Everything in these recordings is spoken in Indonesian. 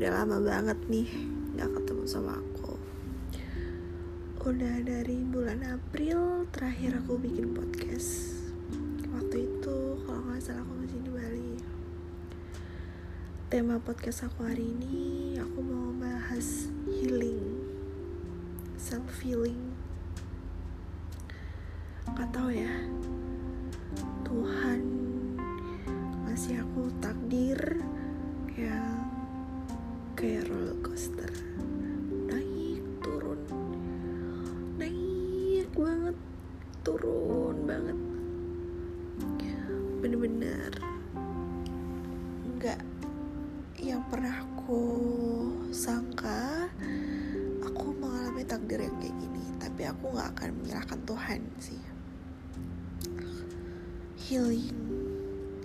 udah lama banget nih gak ketemu sama aku. Udah dari bulan April terakhir aku bikin podcast. Waktu itu kalau gak salah aku masih di Bali. Tema podcast aku hari ini aku mau bahas healing Self healing Gak tau ya Tuhan ngasih aku takdir kayak roller coaster. Naik turun. Naik banget turun banget. Bener-bener nggak yang pernah aku sangka aku mengalami takdir yang kayak gini. Tapi aku nggak akan menyerahkan Tuhan sih. Healing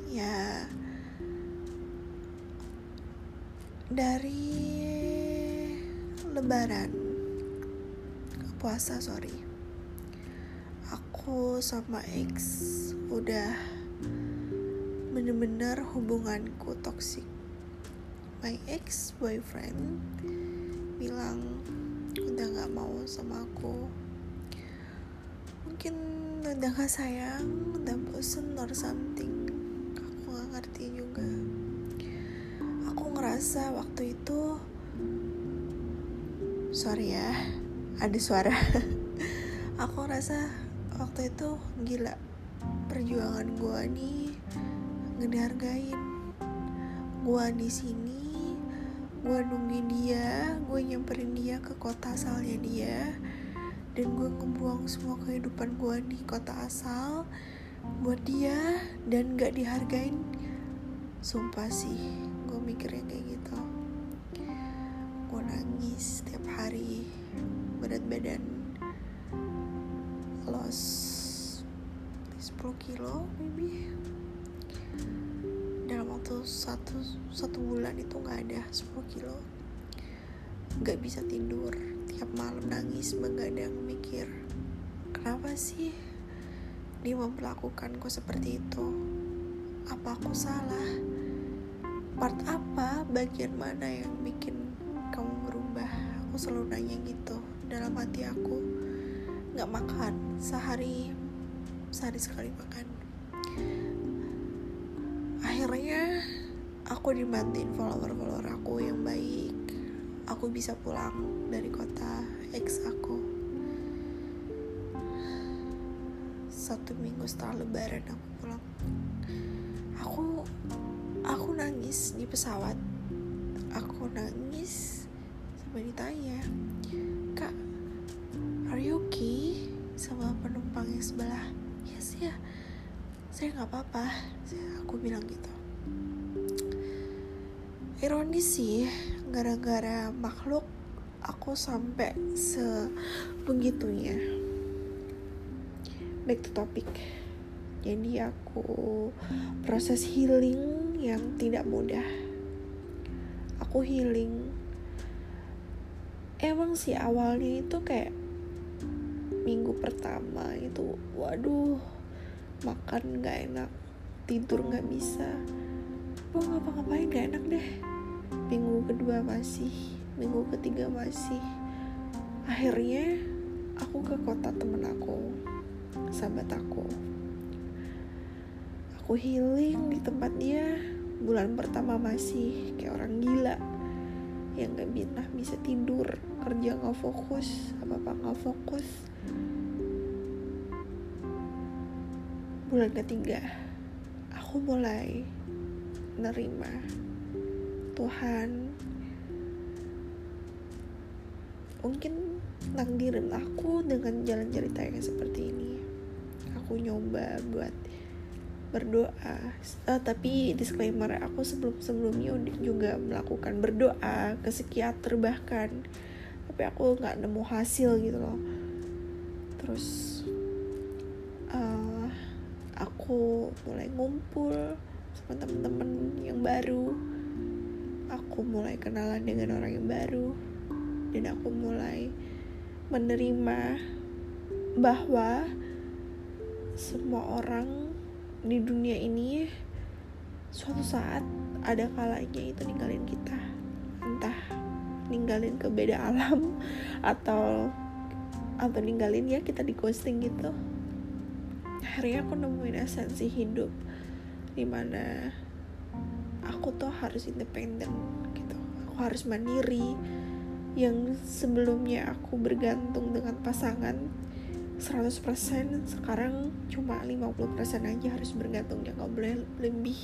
ya dari lebaran puasa sorry. Aku sama ex udah bener-bener hubunganku toksik my ex boyfriend bilang udah gak mau sama aku. Mungkin udah gak sayang udah bosen or something. Aku gak ngerti juga ngerasa waktu itu sorry ya ada suara. Aku ngerasa waktu itu gila perjuangan gue nih ngedargain gue di sini gue nungguin dia gue nyamperin dia ke kota asalnya dia dan gue ngebuang semua kehidupan gue di kota asal buat dia dan gak dihargain. Sumpah sih gue mikirnya kayak gitu. Gue nangis setiap hari berat badan loss 10 kilo maybe. Dalam waktu satu satu bulan itu nggak ada 10 kilo. Nggak bisa tidur tiap malam nangis begadang mikir. Kenapa sih dia memperlakukanku seperti itu? Apa aku salah part apa bagian mana yang bikin kamu berubah aku selalu nanya gitu. Dalam hati aku nggak makan. Sehari sehari sekali makan. Akhirnya aku dibantuin follower-follower aku yang baik. Aku bisa pulang dari kota ex aku. Satu minggu setelah lebaran aku pulang. Aku aku nangis di pesawat. Aku nangis sampai ditanya kak are you okay sama penumpang yang sebelah? Yes ya. Saya nggak apa-apa. Aku bilang gitu. Ironis sih gara-gara makhluk aku sampai sebegitunya. Back to topic jadi aku proses healing yang tidak mudah. Aku healing. Emang sih awalnya itu kayak minggu pertama itu waduh makan nggak enak tidur nggak bisa. Mau ngapa-ngapain nggak enak deh. Minggu kedua masih minggu ketiga masih. Akhirnya aku ke kota temen aku sahabat aku aku healing di tempat dia. Bulan pertama masih kayak orang gila. Yang gak pernah bisa tidur kerja nggak fokus apa apa nggak fokus. Bulan ketiga aku mulai nerima Tuhan. Mungkin takdirin aku dengan jalan cerita yang seperti ini. Aku nyoba buat berdoa. Uh, tapi disclaimer aku sebelum sebelumnya juga melakukan berdoa ke psikiater bahkan. Tapi aku nggak nemu hasil gitu loh. Terus uh, aku mulai ngumpul sama temen-temen yang baru. Aku mulai kenalan dengan orang yang baru. Dan aku mulai menerima bahwa semua orang di dunia ini suatu saat ada kalanya itu ninggalin kita. Entah ninggalin ke beda alam atau atau ninggalin ya kita di ghosting gitu. Akhirnya aku nemuin esensi hidup di mana aku tuh harus independen gitu. Aku harus mandiri. Yang sebelumnya aku bergantung dengan pasangan 100% sekarang cuma 50% aja harus bergantung ya nggak boleh lebih.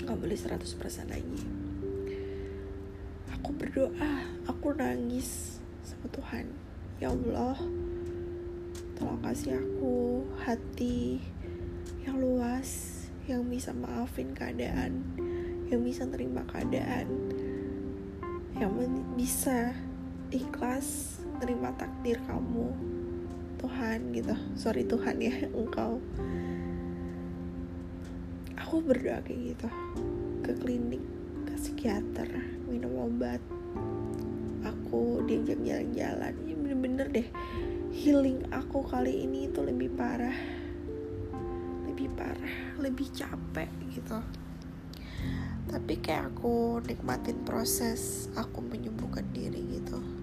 Nggak boleh 100% lagi. Aku berdoa aku nangis sama Tuhan. Ya Allah tolong kasih aku hati yang luas yang bisa maafin keadaan yang bisa terima keadaan yang bisa ikhlas terima takdir kamu Tuhan gitu. Sorry Tuhan ya engkau. Aku berdoa kayak gitu. Ke klinik ke psikiater minum obat. Aku diajak jalan-jalan. Ini bener-bener deh healing aku kali ini itu lebih parah. Lebih parah lebih capek gitu. Tapi kayak aku nikmatin proses aku menyembuhkan diri gitu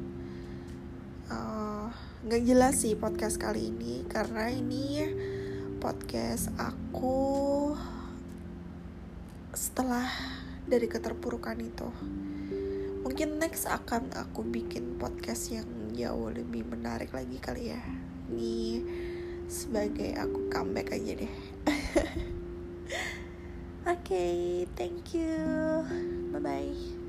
uh, nggak jelas sih podcast kali ini karena ini podcast aku setelah dari keterpurukan itu. Mungkin next akan aku bikin podcast yang jauh lebih menarik lagi kali ya. Ini sebagai aku comeback aja deh. Oke okay, thank you. Bye bye